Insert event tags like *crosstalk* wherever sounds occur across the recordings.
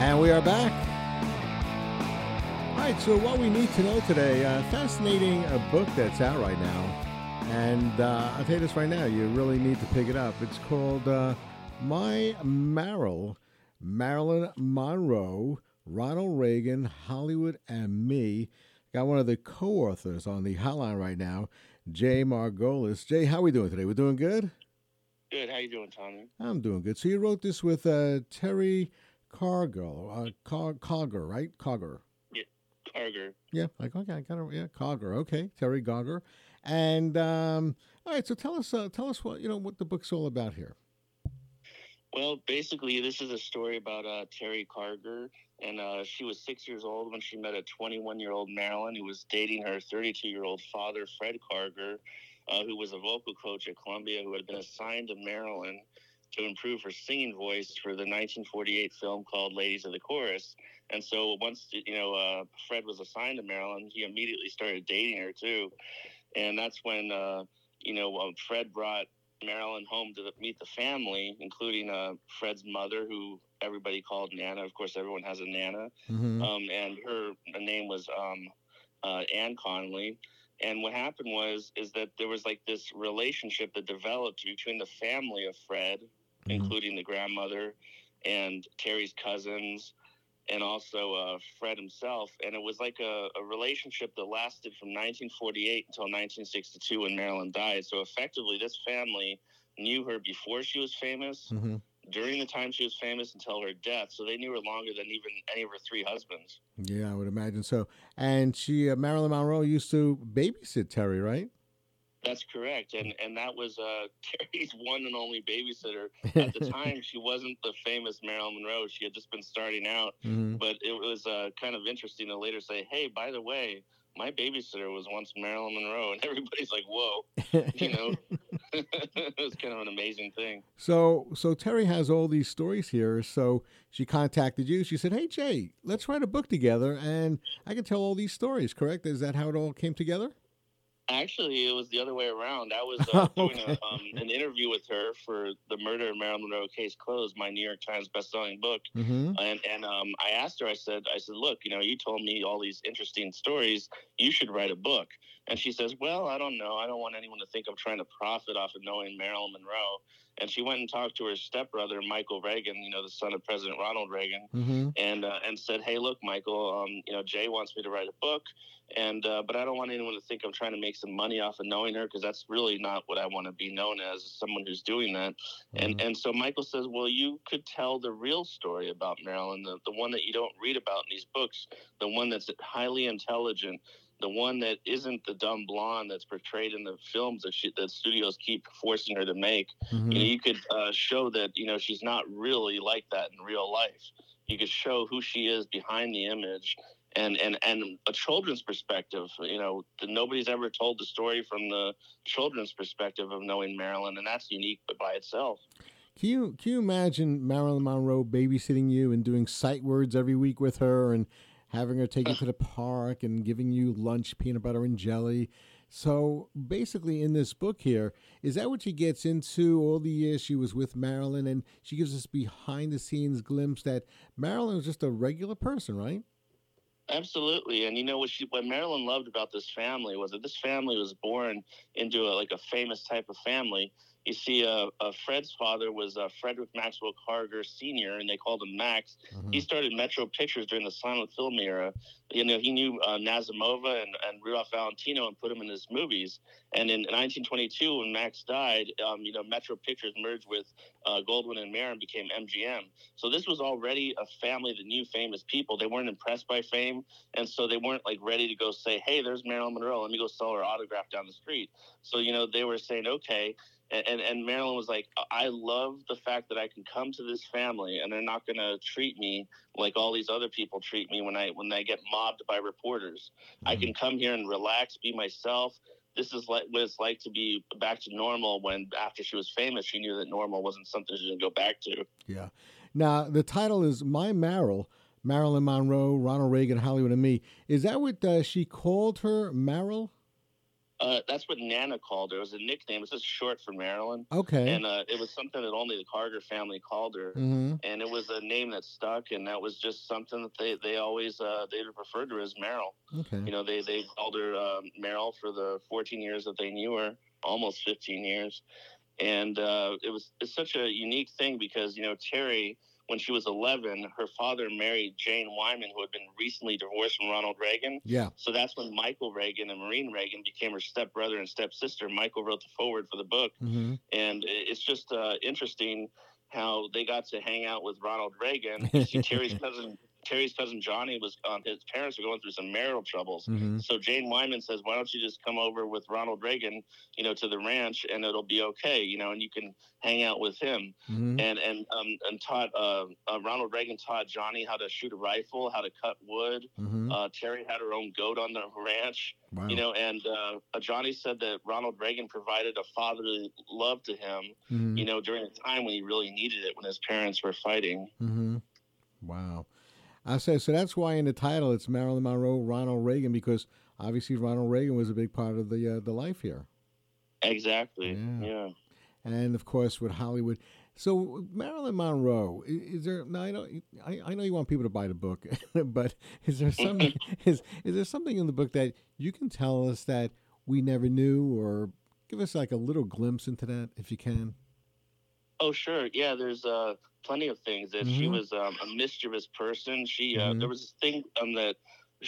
And we are back. All right, so what we need to know today, uh, fascinating a book that's out right now. And uh, I'll tell you this right now, you really need to pick it up. It's called uh, My Meryl, Marilyn Monroe, Ronald Reagan, Hollywood, and Me. Got one of the co-authors on the hotline right now, Jay Margolis. Jay, how are we doing today? We're doing good? Good. How you doing, Tommy? I'm doing good. So you wrote this with uh, Terry Cargill, uh, Car- Cogger, right? Cogger. Yeah, Carger. Yeah, like okay, I got it. Yeah, Cogger. Okay, Terry Cogger. And um, all right, so tell us, uh, tell us what you know what the book's all about here. Well, basically, this is a story about uh, Terry Karger, and uh, she was six years old when she met a 21-year-old Marilyn who was dating her 32-year-old father, Fred Karger, uh, who was a vocal coach at Columbia, who had been assigned to Marilyn to improve her singing voice for the 1948 film called Ladies of the Chorus. And so once you know uh, Fred was assigned to Marilyn, he immediately started dating her too, and that's when uh, you know um, Fred brought Marilyn home to the, meet the family, including uh, Fred's mother, who everybody called Nana. Of course, everyone has a Nana, Mm-hmm. um, and her name was um, uh, Anne Connolly. And what happened was is that there was like this relationship that developed between the family of Fred, Mhm. including the grandmother and Terry's cousins, and also uh, Fred himself. And it was like a, a relationship that lasted from 1948 until 1962 when Marilyn died. So effectively, this family knew her before she was famous, Mm-hmm. during the time she was famous, until her death. So they knew her longer than even any of her three husbands. Yeah, I would imagine so. And she, uh, Marilyn Monroe, used to babysit Terry, right? That's correct, and and that was uh, *laughs* Terry's one and only babysitter *laughs* at the time. she wasn't the famous Marilyn Monroe; she had just been starting out. Mm-hmm. But it was uh, kind of interesting to later say, "Hey, by the way, my babysitter was once Marilyn Monroe," and *laughs* everybody's like, "Whoa!" You know, it was kind of an amazing thing. So, so Terry has all these stories here. So she contacted you. She said, "Hey Jay, let's write a book together, and I can tell all these stories." Correct? Is that how it all came together? Actually, it was the other way around. I was *laughs* uh, doing Okay. a, um, an interview with her for the Murder of Marilyn Monroe Case Closed, my New York Times bestselling book. Mm-hmm. and and um, I asked her. I said, I said, look, you know, you told me all these interesting stories. You should write a book. And she says, well, I don't know. I don't want anyone to think I'm trying to profit off of knowing Marilyn Monroe. And she went and talked to her stepbrother, Michael Reagan, you know, the son of President Ronald Reagan, Mm-hmm. and uh, and said, hey, look, Michael, um, you know, Jay wants me to write a book, and uh, but I don't want anyone to think I'm trying to make some money off of knowing her because that's really not what I want to be known as, someone who's doing that. And and so Michael says, well, you could tell the real story about Marilyn, the, the one that you don't read about in these books, the one that's highly intelligent, the one that isn't the dumb blonde that's portrayed in the films that she, that studios keep forcing her to make. Mm-hmm. You know, you could uh, show that you know she's not really like that in real life. You could show who she is behind the image. And, and and a children's perspective, you know, nobody's ever told the story from the children's perspective of knowing Marilyn, and that's unique by itself. Can you can you imagine Marilyn Monroe babysitting you and doing sight words every week with her and having her take you to the park and giving you lunch, peanut butter and jelly? So basically, in this book here, is that what she gets into all the years she was with Marilyn, and she gives us behind the scenes glimpse that Marilyn was just a regular person, right? Absolutely, and you know what she what Marilyn loved about this family was that this family was born into a, like a famous type of family. You see, uh, uh, Fred's father was uh, Frederick Maxwell Karger Sr., and they called him Max. Mhm. He started Metro Pictures during the silent film era. You know, he knew uh, Nazimova and, and Rudolph Valentino and put him in his movies. And in 1922, when Max died, um, you know, Metro Pictures merged with uh, Goldwyn and Mayer and became MGM. So this was already a family that knew famous people. They weren't impressed by fame, and so they weren't like ready to go say, "Hey, there's Marilyn Monroe. Let me go sell her autograph down the street." So you know, they were saying, "Okay." And, and, and Marilyn was like, I love the fact that I can come to this family and they're not going to treat me like all these other people treat me when I when I get mobbed by reporters. I Mm-hmm. can come here and relax, be myself. This is like what it's like to be back to normal. When after she was famous, she knew that normal wasn't something she didn't go back to. Yeah. Now the title is My Meryl, Marilyn Monroe, Ronald Reagan, Hollywood, and Me. Is that what uh, she called her, Meryl? Uh, that's what Nana called her. It was a nickname. It's just short for Marilyn. Okay. And uh, it was something that only the Carter family called her. hmm And it was a name that stuck, and that was just something that they, they always uh, they referred to her as Meryl. Okay. You know, they, they called her um, Meryl for the 14 years that they knew her, almost 15 years. And uh, it was it's such a unique thing because, you know, Terry, when she was 11, her father married Jane Wyman, who had been recently divorced from Ronald Reagan. Yeah. So that's when Michael Reagan and Maureen Reagan became her stepbrother and stepsister. Michael wrote the foreword for the book. hmm And it's just uh, interesting how they got to hang out with Ronald Reagan. *laughs* See, Terry's cousin, Terry's cousin Johnny was um, his parents were going through some marital troubles. hmm So Jane Wyman says, "Why don't you just come over with Ronald Reagan, you know, to the ranch, and it'll be okay, you know, and you can hang out with him." hmm And and um, and taught uh, uh, Ronald Reagan taught Johnny how to shoot a rifle, how to cut wood. hmm Uh, Terry had her own goat on the ranch Wow. you know and uh, johnny said that ronald reagan provided a fatherly love to him hmm you know during a time when he really needed it when his parents were fighting hmm Wow. I say so. That's why in the title it's Marilyn Monroe, Ronald Reagan, because obviously Ronald Reagan was a big part of the uh, the life here, exactly Yeah. yeah, and of course with Hollywood. So Marilyn Monroe, is there? Now I know I, I know you want people to buy the book, *laughs* but is there some *laughs* is is there something in the book that you can tell us that we never knew, or give us like a little glimpse into that if you can? Oh sure. Yeah there's uh plenty of things. That she Mhm. was um, a mischievous person she uh, Mhm. there was this thing um, that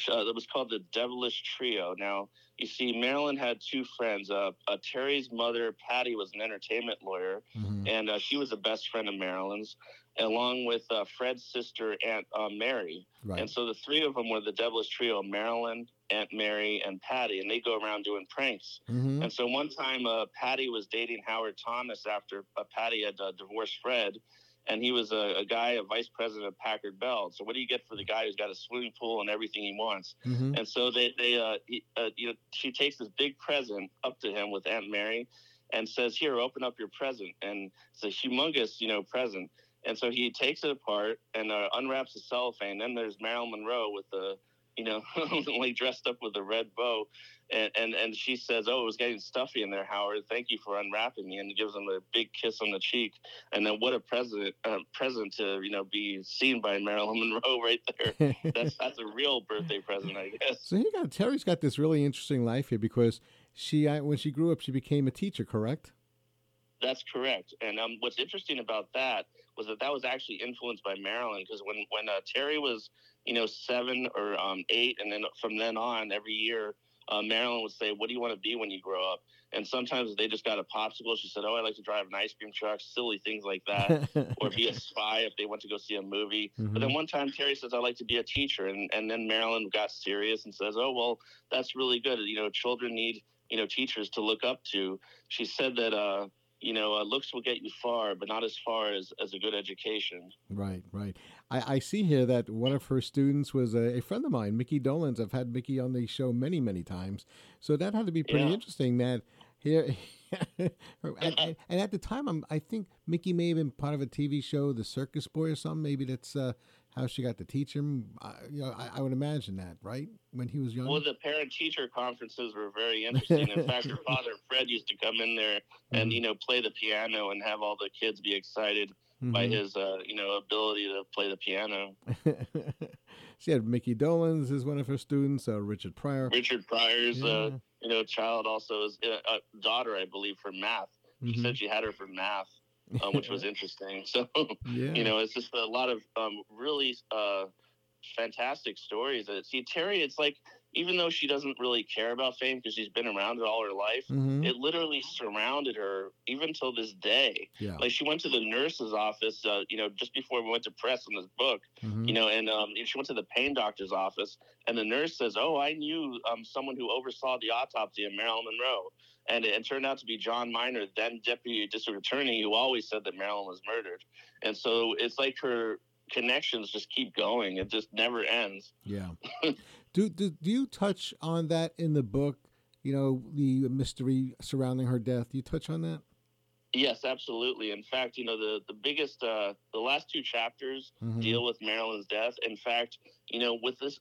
uh, that was called the devilish trio. Now you see marilyn had two friends. Uh, uh, terry's mother patty was an entertainment lawyer hmm and uh, she was the best friend of marilyn's along with uh, fred's sister aunt uh, mary Right. And so the three of them were the devilish trio Marilyn, Aunt Mary, and Patty, and they go around doing pranks. hmm And so one time, uh, Patty was dating Howard Thomas after uh, Patty had uh, divorced Fred, and he was a, a guy, a vice president of Packard Bell. So what do you get for the guy who's got a swimming pool and everything he wants? hmm And so they, they, uh, he, uh, you know, she takes this big present up to him with Aunt Mary, and says, "Here, open up your present." And it's a humongous, you know, present. And so he takes it apart and uh, unwraps the cellophane. Then there's Marilyn Monroe with the, you know, *laughs* like dressed up with a red bow, and, and and she says, "Oh, it was getting stuffy in there, Howard. Thank you for unwrapping me." And he gives him a big kiss on the cheek. And then what a present, uh, present to you know be seen by Marilyn *laughs* Monroe right there. *laughs* That's that's a real birthday present, I guess. So he got Terry's got this really interesting life here because she, uh, when she grew up, she became a teacher, correct? That's correct. And um, what's interesting about that was that that was actually influenced by Marilyn because when when uh, Terry was you know seven or um, eight, and then from then on every year. Uh, Marilyn would say, "What do you want to be when you grow up?" And sometimes they just got a popsicle. She said, "Oh, I like to drive an ice cream truck." Silly things like that, *laughs* or be a spy if they went to go see a movie. But then one time Terry says, "I like to be a teacher," and and then Marilyn got serious and says, "Oh, well, that's really good. You know, children need you know teachers to look up to." She said that uh, you know uh, looks will get you far, but not as far as as a good education. Right, right. I, I see here that one of her students was a, a friend of mine, Micky Dolenz. I've had Mickey on the show many, many times. So that had to be pretty Yeah. interesting. That here, *laughs* and, and, and at the time, I'm, I think Micky may have been part of a TV show, The Circus Boy or something. Maybe that's uh, how she got to teach him. I, you know, I, I would imagine that, right? When he was young. Well, the parent teacher conferences were very interesting. In fact, her *laughs* father Fred used to come in there and Mhm. you know play the piano and have all the kids be excited by Mhm. his uh, you know ability to play the piano. *laughs* she had Micky Dolenz as one of her students, uh, Richard Pryor. Richard Pryor's Yeah. uh, you know child also is uh, a daughter, I believe, for math. She Mhm. said she had her for math, um, *laughs* which was interesting. *laughs* So yeah. you know, it's just a lot of um, really uh, fantastic stories. Uh, See, Terry, it's like even though she doesn't really care about fame because she's been around it all her life, Mhm. it literally surrounded her even till this day. yeah. Like she went to the nurse's office, uh, you know, just before we went to press on this book, Mhm. you know, and um, she went to the pain doctor's office, and the nurse says, "Oh, I knew um, someone who oversaw the autopsy of Marilyn Monroe." And it, it turned out to be John Miner, then deputy district attorney, who always said that Marilyn was murdered. And so it's like her connections just keep going; it just never ends. Yeah. *laughs* do, do do you touch on that in the book? You know, the mystery surrounding her death. Do you touch on that? Yes, absolutely. In fact, you know, the the biggest, uh, the last two chapters Mhm. deal with Marilyn's death. In fact, you know, with this,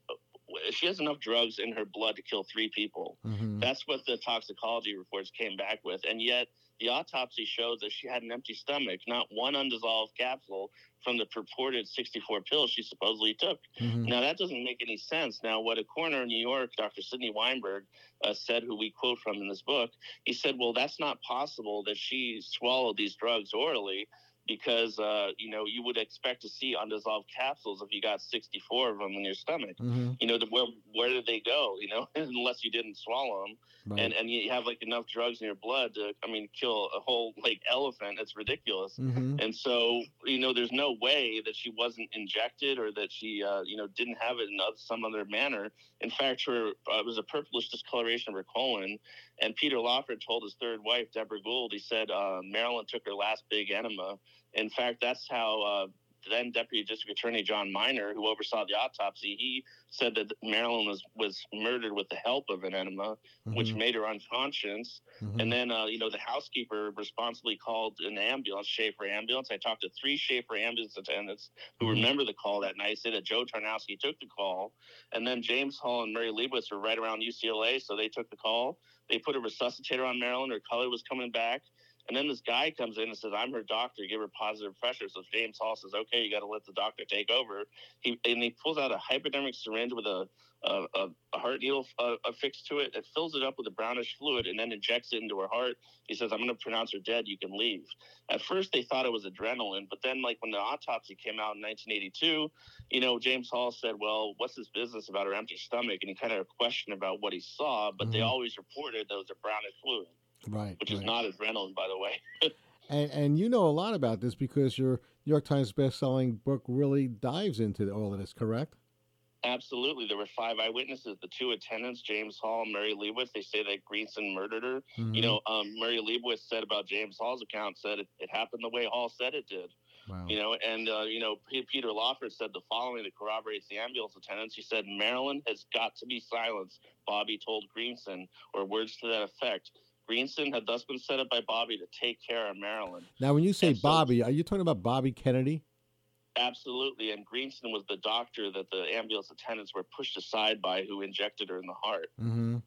she has enough drugs in her blood to kill three people. Mm-hmm. That's what the toxicology reports came back with. And yet, the autopsy showed that she had an empty stomach, not one undissolved capsule from the purported 64 pills she supposedly took. Mm-hmm. Now, that doesn't make any sense. Now, what a coroner in New York, Dr. Sidney Weinberg, uh, said, who we quote from in this book, he said, Well, that's not possible that she swallowed these drugs orally because uh, you know you would expect to see undissolved capsules if you got 64 of them in your stomach. Mm-hmm. You know, the, where where did they go? You know, *laughs* unless you didn't swallow them, Right. and and you have like enough drugs in your blood to, I mean, kill a whole like elephant. It's ridiculous. mm-hmm. And so, you know, there's no way that she wasn't injected or that she, uh, you know, didn't have it in some other manner. In fact, her uh, it was a purplish discoloration of her colon. And Peter Lawford told his third wife, Deborah Gould, he said uh, Marilyn took her last big enema. In fact, that's how uh, then Deputy District Attorney John Miner, who oversaw the autopsy, he said that Marilyn was was murdered with the help of an enema, which Mhm. made her unconscious. Mhm. And then, uh, you know, the housekeeper responsibly called an ambulance, Schaefer ambulance. I talked to three Schaefer ambulance attendants who Mhm. remember the call that night. Said that Joe Tarnowski took the call, and then James Hall and Murray Liebowitz were right around UCLA, so they took the call. They put a resuscitator on Marilyn. Her color was coming back. And then this guy comes in and says, "I'm her doctor. Give her positive pressure." So James Hall says, "Okay, you got to let the doctor take over." He and he pulls out a hypodermic syringe with a a, a, heart needle uh, affixed to it. It fills it up with a brownish fluid and then injects it into her heart. He says, "I'm going to pronounce her dead. You can leave." At first, they thought it was adrenaline, but then, like when the autopsy came out in 1982, you know, James Hall said, "Well, what's this business about her empty stomach?" And he kind of questioned about what he saw, but they Mhm. always reported that it was a brownish fluid, Right. which is right. not adrenaline, by the way. *laughs* And, and you know a lot about this because your New York Times best-selling book really dives into all of this, correct? Absolutely. There were five eyewitnesses, the two attendants, James Hall and Murray Liebowitz. They say that Greenson murdered her. Mhm. You know, um, Murray Liebowitz said about James Hall's account, said it, it happened the way Hall said it did. wow. You know, and, uh, you know, P- Peter Lawford said the following that corroborates the ambulance attendants. He said, Marilyn has got to be silenced, Bobby told Greenson, or words to that effect. Greenson had thus been set up by Bobby to take care of Marilyn. Now, when you say And so- Bobby, are you talking about Bobby Kennedy? Absolutely. And Greenson was the doctor that the ambulance attendants were pushed aside by who injected her in the heart. Mm-hmm.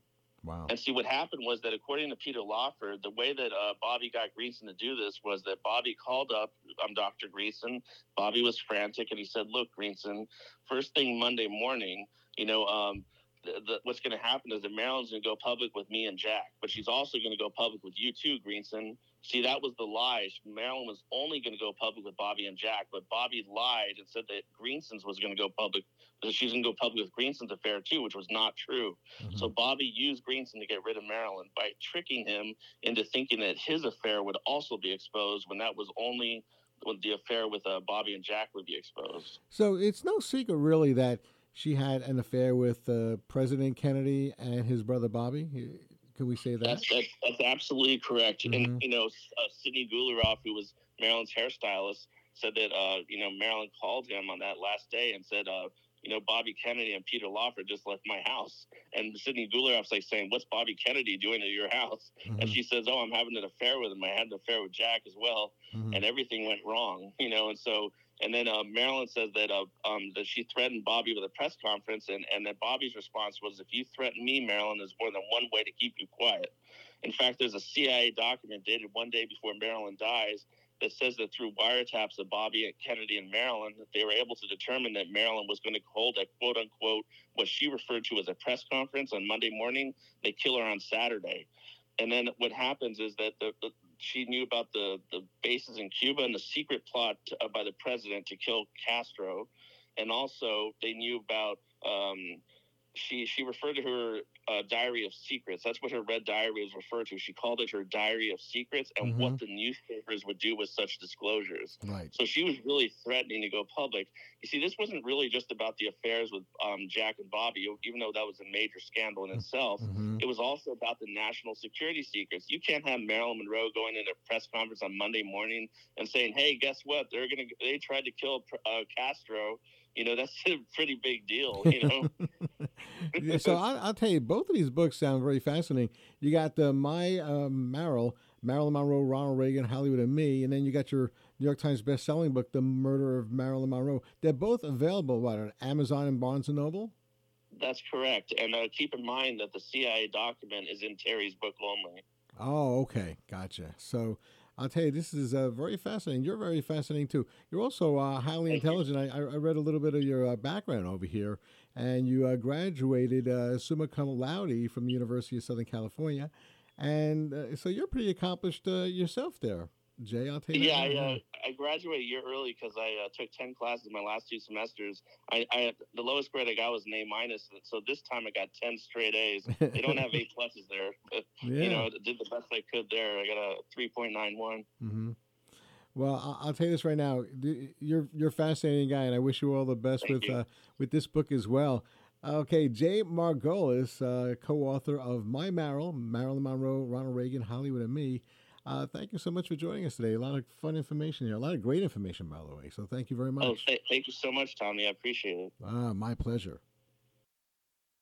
Wow. And see, what happened was that according to Peter Lawford, the way that uh, Bobby got Greenson to do this was that Bobby called up um, Dr. Greenson. Bobby was frantic, and he said, "Look, Greenson, first thing Monday morning, you know, um, the, the, what's going to happen is that Marilyn's going to go public with me and Jack, but she's also going to go public with you too, Greenson. See, that was the lie. Marilyn was only going to go public with Bobby and Jack, but Bobby lied and said that Greenson's was going to go public. She's going to go public with Greenson's affair too, which was not true. Mhm. So Bobby used Greenson to get rid of Marilyn by tricking him into thinking that his affair would also be exposed when that was only when the affair with uh, Bobby and Jack would be exposed. So it's no secret, really, that she had an affair with uh, President Kennedy and his brother Bobby. Can we say that? That's that's, that's absolutely correct. Mhm. And you know, uh, Sydney Guilaroff, who was Marilyn's hairstylist, said that uh, you know Marilyn called him on that last day and said, uh, you know, Bobby Kennedy and Peter Lawford just left my house. And Sydney Guilaroff's like saying, "What's Bobby Kennedy doing at your house?" And Mhm. she says, "Oh, I'm having an affair with him. I had an affair with Jack as well." Mhm. and everything went wrong, you know. And so, and then uh, Marilyn says that uh, um, that she threatened Bobby with a press conference, and and that Bobby's response was, "If you threaten me, Marilyn, there's more than one way to keep you quiet." In fact, there's a CIA document dated one day before Marilyn dies that says that through wiretaps of Bobby and Kennedy and Marilyn, that they were able to determine that Marilyn was going to hold a quote unquote what she referred to as a press conference on Monday morning. They kill her on Saturday. And then what happens is that the, the she knew about the, the bases in Cuba and the secret plot uh, by the president to kill Castro, and also they knew about. Um, she she referred to her uh, diary of secrets. That's what her red diary was referred to. She called it her diary of secrets, and what the newspapers would do with such disclosures. Right. So she was really threatening to go public. You see, this wasn't really just about the affairs with um, Jack and Bobby, even though that was a major scandal in itself. Mhm. It was also about the national security secrets. You can't have Marilyn Monroe going into a press conference on Monday morning and saying, "Hey, guess what? They're gonna they tried to kill uh, Castro." You know, that's *laughs* a pretty big deal. You know, *laughs* Yeah, so I, I'll tell you, both of these books sound very fascinating. You got the My um, Merrill, Marilyn Monroe, Ronald Reagan, Hollywood, and Me, and then you got your New York Times best-selling book, The Murder of Marilyn Monroe. They're both available what on Amazon and Barnes and Noble. That's correct. And uh, keep in mind that the CIA document is in Terry's book only. Oh, okay. Gotcha. So I'll tell you, this is uh, very fascinating. You're very fascinating too. You're also uh, highly Thank intelligent. I, I read a little bit of your uh, background over here, and you uh, graduated uh, summa cum laude from the University of Southern California. And uh, so you're pretty accomplished uh, yourself there. Jay, I'll. Yeah. I, uh, I graduated a year early because I uh, took ten classes in my last two semesters. I, I the lowest grade I got was an A minus, so this time I got ten straight A's. They don't have A *laughs* pluses there, but yeah. you know, did the best I could there. I got a three point nine one. Mm-hmm. Well, I- I'll tell you this right now. You're you're a fascinating guy, and I wish you all the best Thank with uh, with this book as well. Okay, Jay Margolis, uh, co-author of My Marilyn, Marilyn Monroe, Ronald Reagan, Hollywood, and Me. Uh, thank you so much for joining us today. A lot of fun information here, a lot of great information, by the way. So thank you very much. Oh, th- thank you so much, Tommy. I appreciate it. Ah, my pleasure.